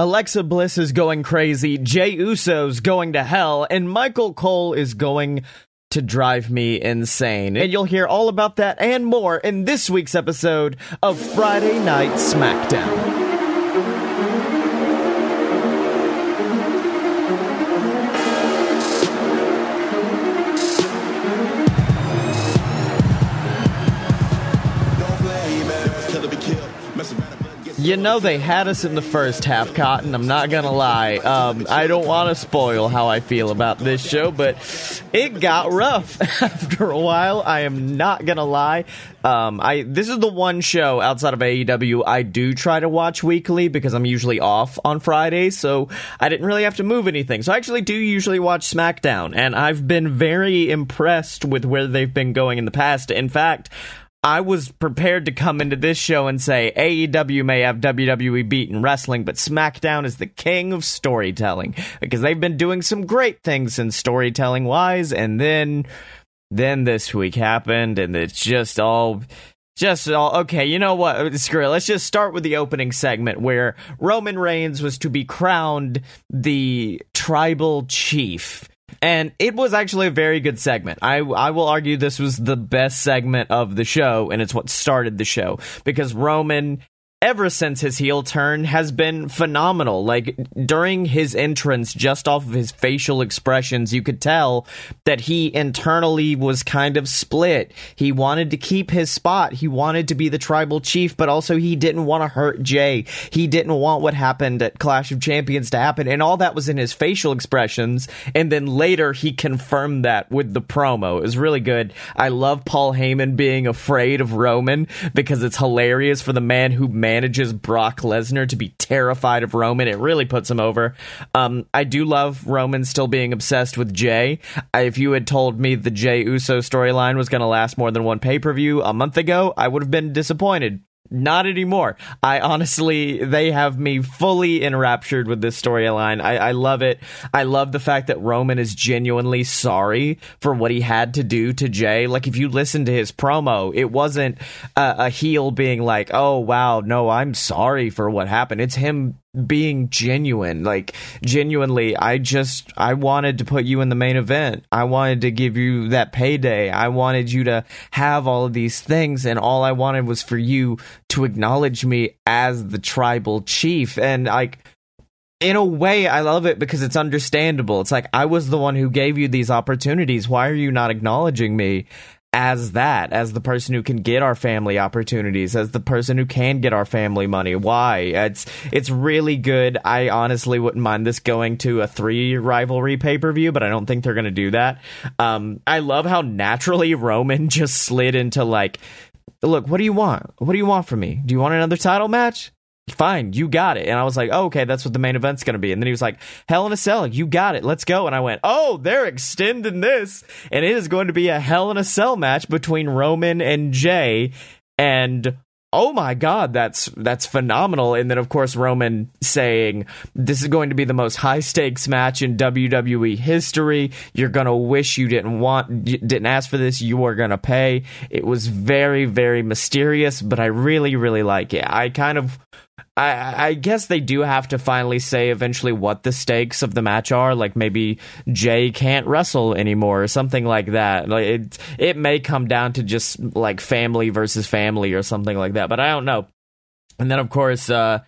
Alexa Bliss is going crazy, Jey Uso's going to hell, and Michael Cole is going to drive me insane. And you'll hear all about that and more in this week's episode of Friday Night SmackDown. You know they had us in the first half, Cotton. I'm not gonna lie. Um, I don't want to spoil how I feel about this show, but it got rough after a while. I am not gonna lie. Um, I this is the one show outside of AEW I do try to watch weekly because I'm usually off on Fridays, so I didn't really have to move anything. So I actually do usually watch SmackDown, and I've been very impressed with where they've been going in the past. In fact. I was prepared to come into this show and say AEW may have WWE beaten wrestling, but SmackDown is the king of storytelling because they've been doing some great things in storytelling wise, and then then this week happened, and it's just all. Just all okay, you know what? Screw it. Let's just start with the opening segment where Roman Reigns was to be crowned the tribal chief and it was actually a very good segment. I I will argue this was the best segment of the show, and it's what started the show because Roman ever since his heel turn has been phenomenal. Like during his entrance, just off of his facial expressions, you could tell that he internally was kind of split. He wanted to keep his spot. He wanted to be the tribal chief, but also he didn't want to hurt Jey. He didn't want what happened at Clash of Champions to happen. And all that was in his facial expressions. And then later he confirmed that with the promo. It was really good. I love Paul Heyman being afraid of Roman because it's hilarious for the man who manages Brock Lesnar to be terrified of Roman. It really puts him over. Um, I do love Roman still being obsessed with Jey. If you had told me the Jey Uso storyline was going to last more than one pay per view a month ago, I would have been disappointed. Not anymore. I honestly, they have me fully enraptured with this storyline. I, I love it. I love the fact that Roman is genuinely sorry for what he had to do to Jey. Like, if you listen to his promo, it wasn't a, a heel being like, oh, wow, no, I'm sorry for what happened. It's him being genuine. Like genuinely i just i wanted to put you in the main event. I wanted to give you that payday. I wanted you to have all of these things and all i wanted was for you to acknowledge me as the tribal chief. And like in a way i love it because it's understandable. It's like i was the one who gave you these opportunities. Why are you not acknowledging me as that, as the person who can get our family opportunities, as the person who can get our family money. Why? It's it's really good. I honestly wouldn't mind this going to a three rivalry pay per view, but I don't think they're going to do that. Um, I love how naturally Roman just slid into like, look, what do you want? What do you want from me? Do you want another title match? Fine, you got it. And I was like, oh, okay, that's what the main event's going to be. And then he was like, Hell in a Cell, you got it. Let's go. And I went, oh, they're extending this. And it is going to be a Hell in a Cell match between Roman and Jey. And oh my god that's that's phenomenal and then of course roman saying this is going to be the most high stakes match in wwe history you're gonna wish you didn't want didn't ask for this you are gonna pay it was very very mysterious but i really really like it i kind of I, I guess they do have to finally say eventually what the stakes of the match are. Like maybe Jey can't wrestle anymore or something like that. Like it, it may come down to just like family versus family or something like that. But I don't know. And then of course, uh,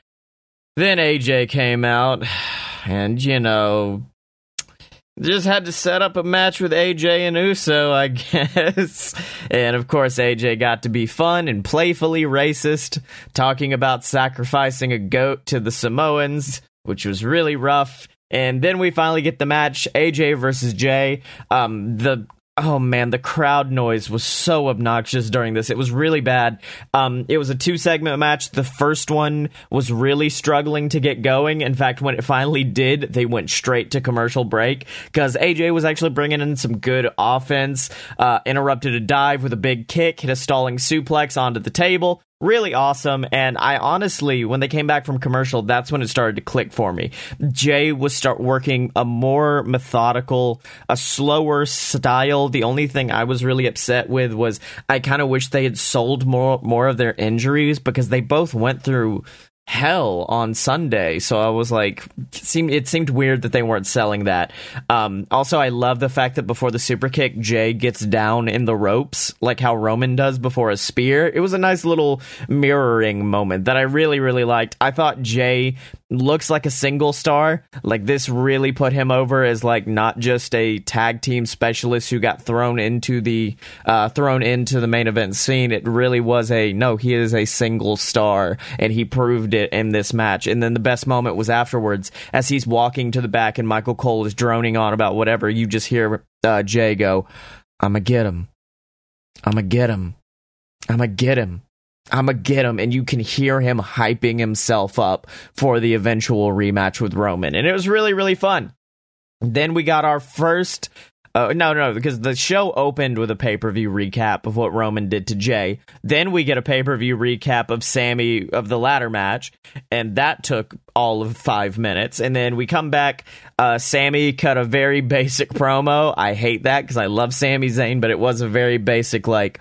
then AJ came out, and you know, just had to set up a match with AJ and Uso, I guess. And of course, AJ got to be fun and playfully racist, talking about sacrificing a goat to the Samoans, which was really rough. And then we finally get the match AJ versus Jey. Um, the Oh man, the crowd noise was so obnoxious during this. It was really bad. Um, it was a two segment match. The first one was really struggling to get going. In fact, when it finally did, they went straight to commercial break because AJ was actually bringing in some good offense. Uh, interrupted a dive with a big kick, hit a stalling suplex onto the table really awesome. And I honestly, when they came back from commercial, that's when it started to click for me. Jey was start working a more methodical, a slower style. The only thing I was really upset with was I kind of wish they had sold more more of their injuries because they both went through hell on Sunday. So I was like, it seemed, it seemed weird that they weren't selling that. Um, also, I love the fact that before the super kick, Jey gets down in the ropes, like how Roman does before a spear. It was a nice little mirroring moment that I really, really liked. I thought Jey looks like a single star. Like this really put him over as like not just a tag team specialist who got thrown into the uh, thrown into the main event scene. It really was a no. He is a single star, and he proved it in this match. And then the best moment was afterwards as he's walking to the back, and Michael Cole is droning on about whatever. You just hear uh, Jey go, "I'ma get him. I'ma get him. I'ma get him." I'm gonna get him, and you can hear him hyping himself up for the eventual rematch with Roman, and it was really, really fun. Then we got our first. Uh, no, no, because the show opened with a pay per view recap of what Roman did to Jey. Then we get a pay per view recap of Sami of the ladder match, and that took all of five minutes. And then we come back. Uh, Sami cut a very basic promo. I hate that because I love Sami Zayn, but it was a very basic like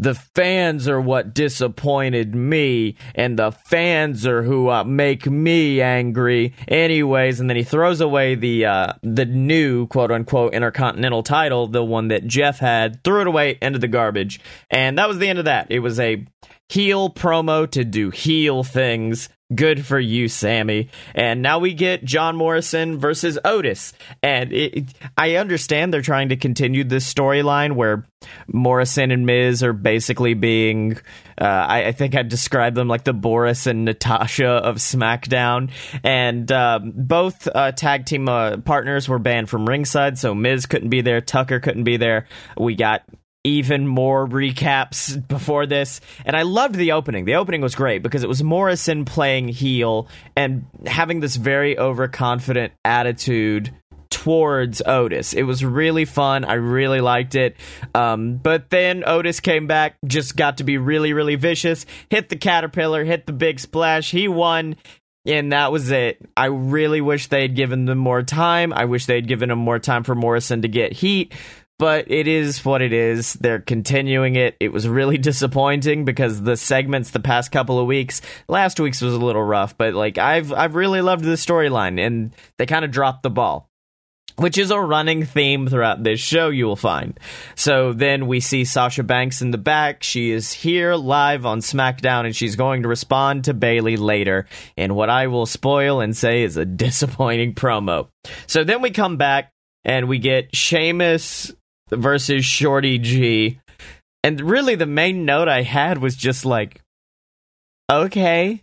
the fans are what disappointed me, and the fans are who uh, make me angry. Anyways, and then he throws away the uh, the new quote unquote intercontinental title, the one that Jeff had, threw it away into the garbage, and that was the end of that. It was a heel promo to do heel things. Good for you, Sami. And now we get John Morrison versus Otis. And it, it, I understand they're trying to continue this storyline where Morrison and Miz are basically being, uh, I, I, think I'd describe them like the Boris and Natasha of SmackDown. And um, both uh, tag team uh, partners were banned from ringside, so Miz couldn't be there, Tucker couldn't be there. We got even more recaps before this. And I loved the opening. The opening was great because it was Morrison playing heel and having this very overconfident attitude towards Otis. It was really fun. I really liked it. Um, but then Otis came back, just got to be really, really vicious, hit the caterpillar, hit the big splash. He won. And that was it. I really wish they had given them more time. I wish they had given him more time for Morrison to get heat but it is what it is. They're continuing it. It was really disappointing because the segments the past couple of weeks, last week's was a little rough, but like I've I've really loved the storyline and they kind of dropped the ball. Which is a running theme throughout this show, you will find. So then we see Sasha Banks in the back. She is here live on SmackDown and she's going to respond to Bayley later in what I will spoil and say is a disappointing promo. So then we come back and we get Sheamus versus Shorty G. And really, the main note I had was just like, okay,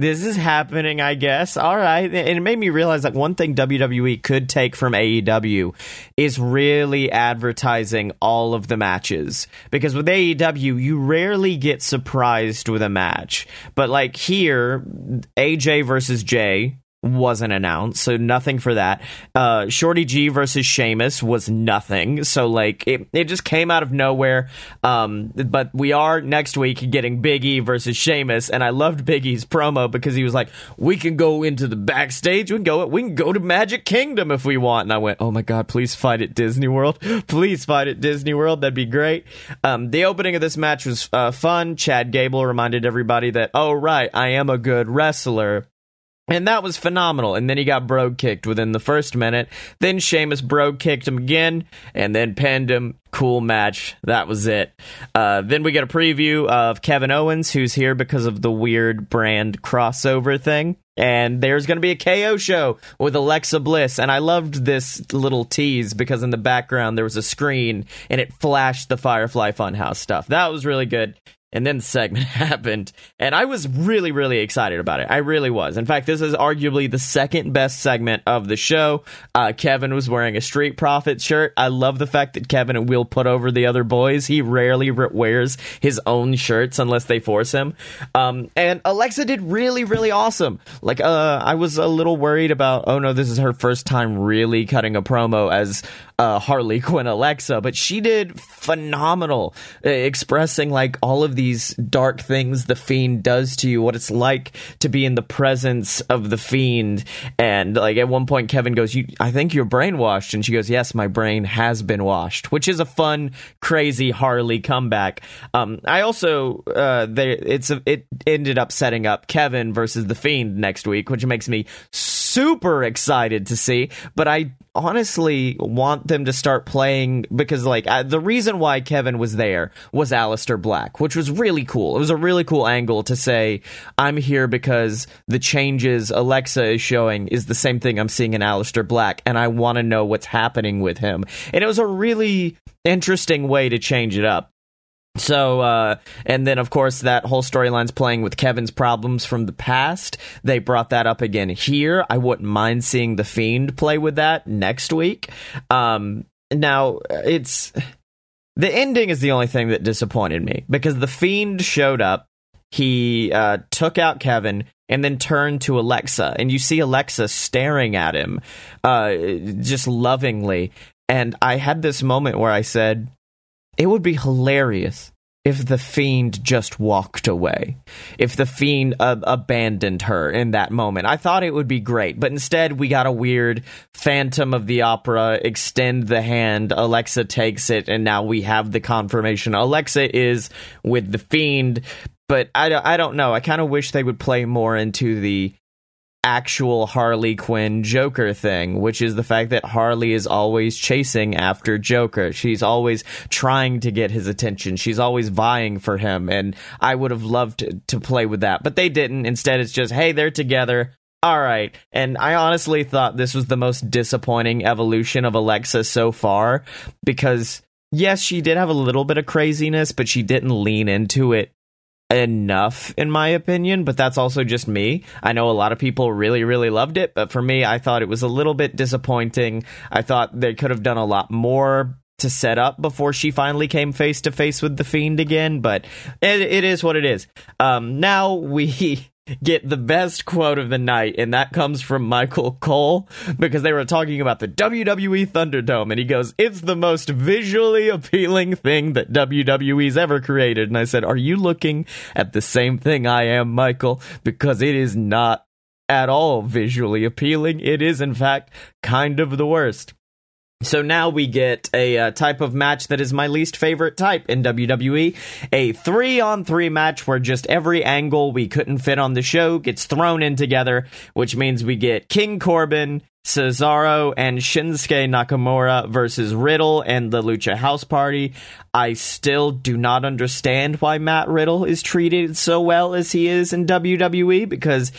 this is happening, I guess. All right. And it made me realize that one thing WWE could take from AEW is really advertising all of the matches. Because with AEW, you rarely get surprised with a match. But like here, AJ versus Jey, wasn't announced, so nothing for that. Uh, Shorty G versus Sheamus was nothing, so like it, it just came out of nowhere. Um, but we are next week getting Biggie versus Sheamus, and I loved Big E's promo because he was like, "We can go into the backstage, we can go, we can go to Magic Kingdom if we want." And I went, "Oh my god, please fight at Disney World, please fight at Disney World, that'd be great." Um, the opening of this match was uh, fun. Chad Gable reminded everybody that, "Oh right, I am a good wrestler." And that was phenomenal. And then he got brogue kicked within the first minute. Then Sheamus brogue kicked him again and then pinned him. Cool match. That was it. Uh, then we get a preview of Kevin Owens, who's here because of the weird brand crossover thing. And there's going to be a KO show with Alexa Bliss. And I loved this little tease because in the background there was a screen and it flashed the Firefly Funhouse stuff. That was really good. And then the segment happened, and I was really, really excited about it. I really was. In fact, this is arguably the second best segment of the show. Uh, Kevin was wearing a Street Profit shirt. I love the fact that Kevin will put over the other boys. He rarely wears his own shirts unless they force him. Um, and Alexa did really, really awesome. Like, uh, I was a little worried about, oh no, this is her first time really cutting a promo as uh, Harley Quinn Alexa, but she did phenomenal, uh, expressing like all of these dark things the fiend does to you, what it's like to be in the presence of the fiend. And like at one point, Kevin goes, "You, I think you're brainwashed," and she goes, "Yes, my brain has been washed," which is a fun, crazy Harley comeback. Um, I also uh, they, it's a, it ended up setting up Kevin versus the fiend next week, which makes me super excited to see. But I honestly want them to start playing because like uh, the reason why Kevin was there was Aleister Black, which was really cool. It was a really cool angle to say I'm here because the changes Alexa is showing is the same thing I'm seeing in Aleister Black and I want to know what's happening with him. And it was a really interesting way to change it up. So, uh, and then of course that whole storyline's playing with Kevin's problems from the past. They brought that up again here. I wouldn't mind seeing the Fiend play with that next week. Um, now it's the ending is the only thing that disappointed me because the Fiend showed up. He uh, took out Kevin and then turned to Alexa, and you see Alexa staring at him, uh, just lovingly. And I had this moment where I said, it would be hilarious if the fiend just walked away if the fiend uh, abandoned her in that moment. I thought it would be great but instead we got a weird phantom of the opera extend the hand alexa takes it and now we have the confirmation. Alexa is with the fiend but i, I don't know. I kind of wish they would play more into the actual Harley Quinn Joker thing, which is the fact that Harley is always chasing after Joker. She's always trying to get his attention. She's always vying for him. And I would have loved to, play with that, but they didn't. Instead, it's just, hey, they're together. All right. And I honestly thought this was the most disappointing evolution of Alexa so far because yes, she did have a little bit of craziness, but she didn't lean into it enough in my opinion but that's also just me. I know a lot of people really really loved it but for me i thought it was a little bit disappointing. I thought they could have done a lot more to set up before she finally came face to face with the fiend again but it, it is what it is. Um, now we get the best quote of the night, and that comes from Michael Cole because they were talking about the WWE Thunderdome, and he goes, It's the most visually appealing thing that WWE's ever created. And I said, Are you looking at the same thing I am, Michael? Because it is not at all visually appealing. It is, in fact, kind of the worst. So now we get a uh, type of match that is my least favorite type in WWE a three on three match where just every angle we couldn't fit on the show gets thrown in together, which means we get King Corbin, Cesaro, and Shinsuke Nakamura versus Riddle and the Lucha House Party. I still do not understand why Matt Riddle is treated so well as he is in WWE because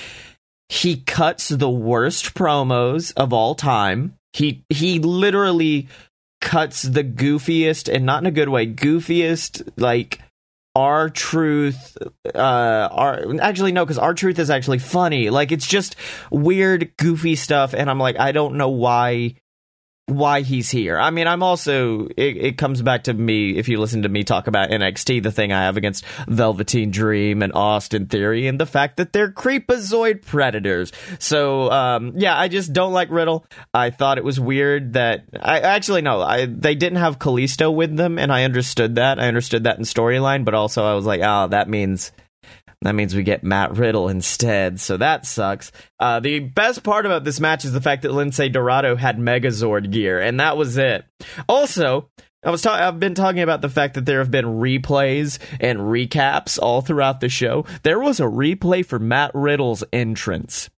he cuts the worst promos of all time he he literally cuts the goofiest and not in a good way, goofiest like R-Truth uh our actually no because R-Truth is actually funny. Like it's just weird goofy stuff and i'm like i don't know why why he's here. I mean, I'm also it, it, comes back to me if you listen to me talk about NXT, the thing I have against Velveteen Dream and Austin Theory, and the fact that they're creepazoid predators. So um, yeah, I just don't like Riddle. I thought it was weird that I actually no, I they didn't have Kalisto with them, and I understood that. I understood that in storyline, but also I was like, oh, that means that means we get Matt Riddle instead, so that sucks. Uh, the best part about this match is the fact that Lince Dorado had Megazord gear, and that was it. Also, I was ta- I've been talking about the fact that there have been replays and recaps all throughout the show. There was a replay for Matt Riddle's entrance.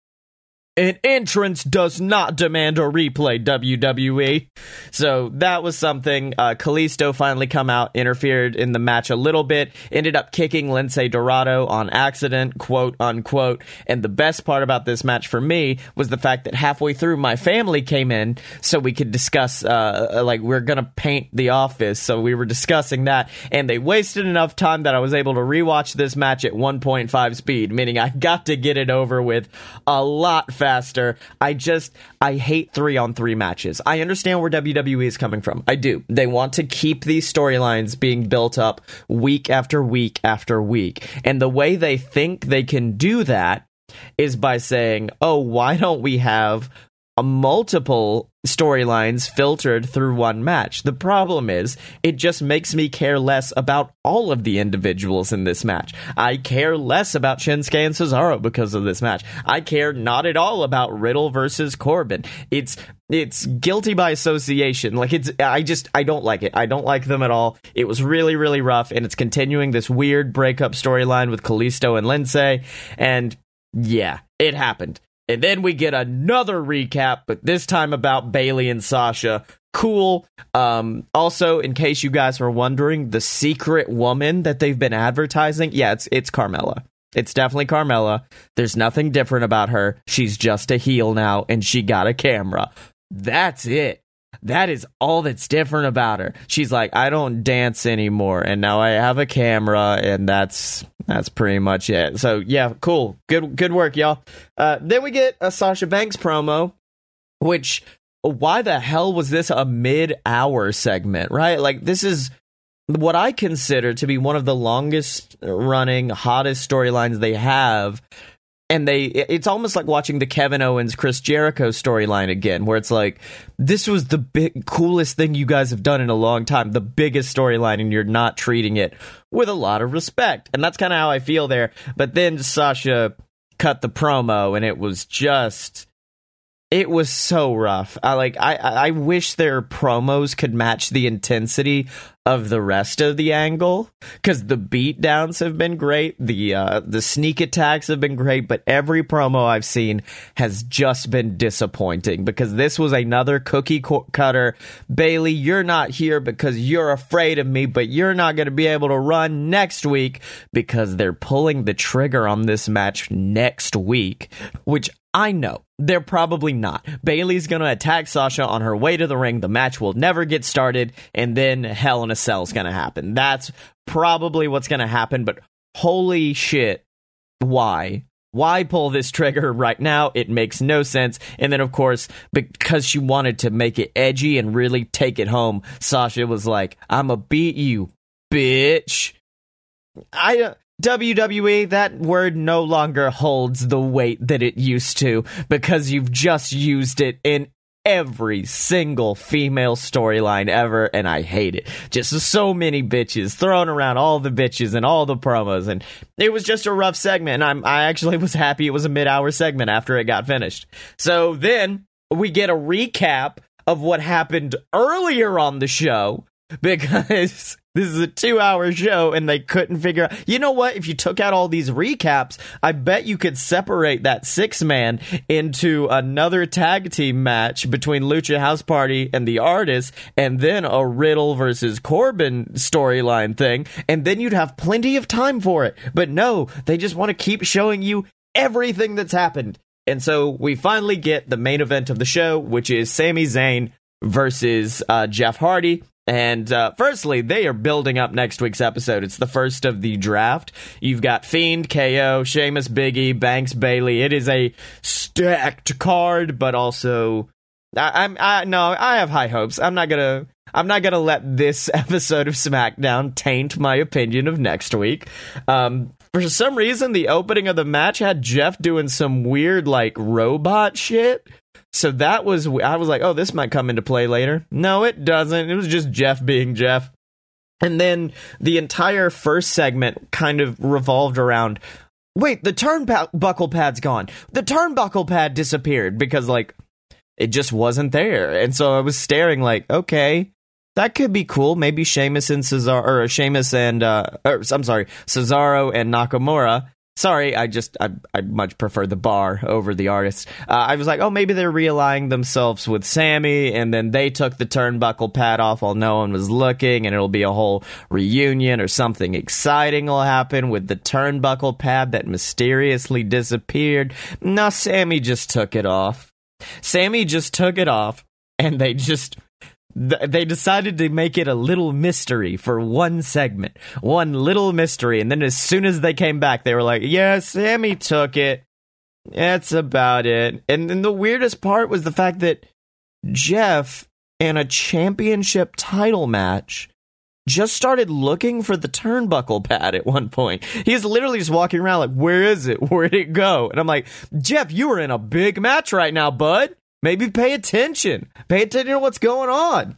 An entrance does not demand a replay, WWE. So that was something. Uh, Kalisto finally come out, interfered in the match a little bit, ended up kicking Lince Dorado on accident, quote unquote. And the best part about this match for me was the fact that halfway through my family came in so we could discuss, uh, uh like, we're gonna paint the office. So we were discussing that, and they wasted enough time that I was able to rewatch this match at 1.5 speed, meaning I got to get it over with a lot faster faster. I just I hate three on three matches. I understand where WWE is coming from. I do. They want to keep these storylines being built up week after week after week. And the way they think they can do that is by saying, "Oh, why don't we have a multiple storylines filtered through one match. The problem is, it just makes me care less about all of the individuals in this match. I care less about Shinsuke and Cesaro because of this match. I care not at all about Riddle versus Corbin. It's it's guilty by association. Like it's I just I don't like it. I don't like them at all. It was really really rough and it's continuing this weird breakup storyline with Kalisto and Lindsay and yeah, it happened. And then we get another recap, but this time about Bayley and Sasha. Cool. Um, also, in case you guys are wondering, the secret woman that they've been advertising, yeah, it's it's Carmella. It's definitely Carmella. There's nothing different about her. She's just a heel now, and she got a camera. That's it. That is all that's different about her. She's like, I don't dance anymore, and now I have a camera, and that's that's pretty much it. So yeah, cool, good good work, y'all. Uh, then we get a Sasha Banks promo, which why the hell was this a mid hour segment? Right, like this is what I consider to be one of the longest running, hottest storylines they have and they it's almost like watching the Kevin Owens Chris Jericho storyline again where it's like this was the big coolest thing you guys have done in a long time. The biggest storyline and you're not treating it with a lot of respect. And that's kind of how I feel there. But then Sasha cut the promo and it was just it was so rough. I like I I wish their promos could match the intensity of the rest of the angle cuz the beat downs have been great, the uh the sneak attacks have been great, but every promo I've seen has just been disappointing because this was another cookie cutter. Bayley, you're not here because you're afraid of me, but you're not going to be able to run next week because they're pulling the trigger on this match next week, which I know they're probably not. Bayley's going to attack Sasha on her way to the ring. The match will never get started, and then Hell in a Cell is going to happen. That's probably what's going to happen, but holy shit, why? Why pull this trigger right now? It makes no sense. And then, of course, because she wanted to make it edgy and really take it home, Sasha was like, I'm going to beat you, bitch. I. WWE, that word no longer holds the weight that it used to because you've just used it in every single female storyline ever, and I hate it. Just so many bitches throwing around all the bitches and all the promos, and it was just a rough segment. And I'm, I actually was happy it was a mid hour segment after it got finished. So then we get a recap of what happened earlier on the show because this is a two hour show and they couldn't figure out. You know what? If you took out all these recaps, I bet you could separate that six man into another tag team match between Lucha House Party and the artist, and then a Riddle versus Corbin storyline thing, and then you'd have plenty of time for it. But no, they just want to keep showing you everything that's happened. And so we finally get the main event of the show, which is Sami Zayn versus uh, Jeff Hardy. And uh, firstly, they are building up next week's episode. It's the first of the draft. You've got Fiend, KO, Sheamus, Biggie, Banks, Bayley. It is a stacked card, but also, I, I'm I no, I have high hopes. I'm not gonna I'm not gonna let this episode of SmackDown taint my opinion of next week. Um, for some reason, the opening of the match had Jeff doing some weird like robot shit so that was I was like, oh, this might come into play later. No, it doesn't. It was just Jeff being Jeff. And then the entire first segment kind of revolved around wait, the turnbuckle pad's gone. The turnbuckle pad disappeared because like it just wasn't there. And so I was staring like, okay, that could be cool. Maybe Sheamus and Cesaro or Sheamus and uh or, I'm sorry, Cesaro and Nakamura Sorry, I just I I much prefer the bar over the artist. Uh, I was like, oh, maybe they're realigning themselves with Sami, and then they took the turnbuckle pad off while no one was looking, and it'll be a whole reunion or something exciting will happen with the turnbuckle pad that mysteriously disappeared. No, Sami just took it off. Sami just took it off, and they just they decided to make it a little mystery for one segment, one little mystery, and then as soon as they came back, they were like, "Yeah, Sami took it. That's about it." And then the weirdest part was the fact that Jeff, in a championship title match, just started looking for the turnbuckle pad at one point. He's literally just walking around like, "Where is it? Where'd it go?" And I'm like, "Jeff, you are in a big match right now, bud." Maybe pay attention. Pay attention to what's going on.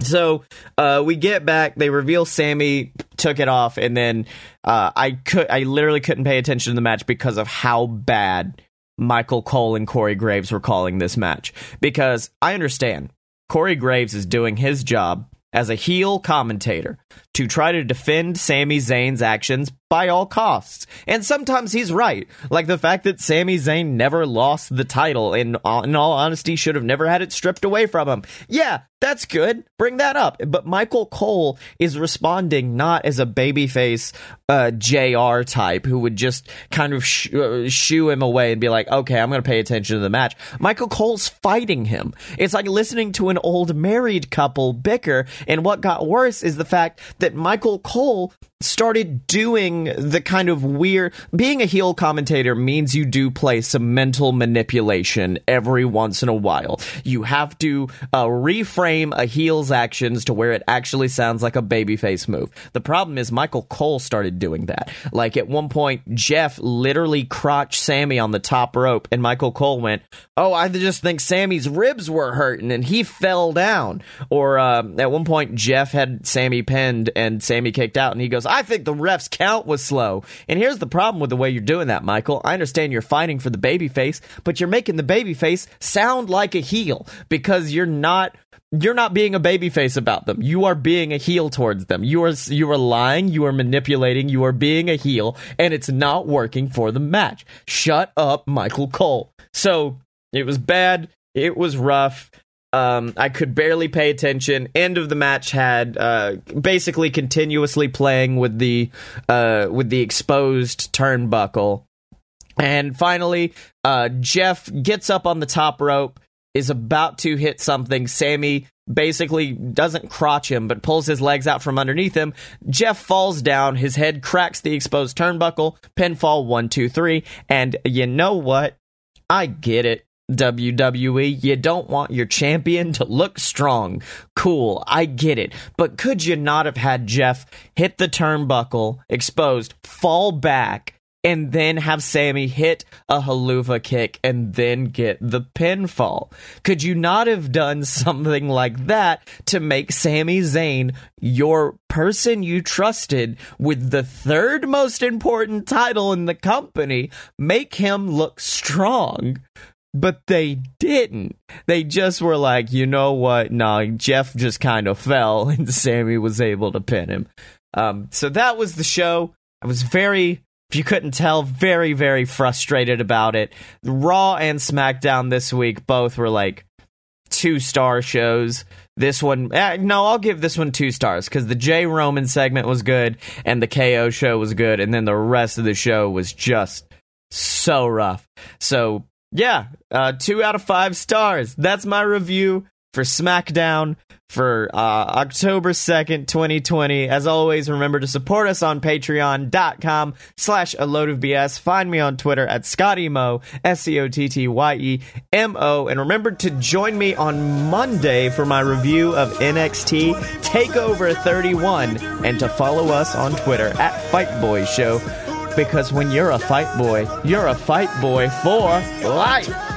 So uh, we get back. They reveal Sami took it off, and then uh, I could I literally couldn't pay attention to the match because of how bad Michael Cole and Corey Graves were calling this match. Because I understand Corey Graves is doing his job as a heel commentator to try to defend Sami Zayn's actions by all costs. And sometimes he's right. Like the fact that Sami Zayn never lost the title and uh, in all honesty should have never had it stripped away from him. Yeah, that's good. Bring that up. But Michael Cole is responding not as a babyface uh, JR type who would just kind of sh- uh, shoo him away and be like, okay, I'm going to pay attention to the match. Michael Cole's fighting him. It's like listening to an old married couple bicker. And what got worse is the fact that Michael Cole started doing the kind of weird being a heel commentator means you do play some mental manipulation every once in a while. You have to uh, reframe a heel's actions to where it actually sounds like a babyface move. The problem is michael cole started doing that. Like at one point jeff literally crotched sami on the top rope and michael cole went oh i just think sami's ribs were hurting and he fell down. Or uh, at one point jeff had sami pinned and sami kicked out and he goes I think the ref's count was slow. And here's the problem with the way you're doing that, Michael. I understand you're fighting for the baby face, but you're making the baby face sound like a heel because you're not you're not being a baby face about them. You are being a heel towards them. You are you are lying, you are manipulating, you are being a heel, and it's not working for the match. Shut up, Michael Cole. So it was bad. It was rough. Um, I could barely pay attention. End of the match had uh, basically continuously playing with the uh, with the exposed turnbuckle, and finally, uh, Jeff gets up on the top rope, is about to hit something. Sami basically doesn't crotch him, but pulls his legs out from underneath him. Jeff falls down. His head cracks the exposed turnbuckle. Pinfall one, two, three. And you know what? I get it. WWE, you don't want your champion to look strong. Cool, I get it. But could you not have had Jeff hit the turnbuckle, exposed, fall back, and then have Sami hit a Helluva kick and then get the pinfall? Could you not have done something like that to make Sami Zayn your person you trusted with the third most important title in the company, make him look strong? But they didn't. They just were like, you know what? No, Jeff just kind of fell, and Sami was able to pin him. Um, so that was the show. I was very, if you couldn't tell, very, very frustrated about it. Raw and SmackDown this week both were like two star shows. This one, eh, no, I'll give this one two stars because the Jey Roman segment was good and the KO show was good, and then the rest of the show was just so rough. So yeah, uh, two out of five stars. That's my review for SmackDown for uh, October 2nd, 2020. As always, remember to support us on patreon.com slash a load of BS. Find me on Twitter at ScottyEmo, S-C-O-T-T-Y-E-M-O. And remember to join me on Monday for my review of NXT TakeOver 31 and to follow us on Twitter at Fight Boy Show because when you're a fight boy, you're a fight boy for life.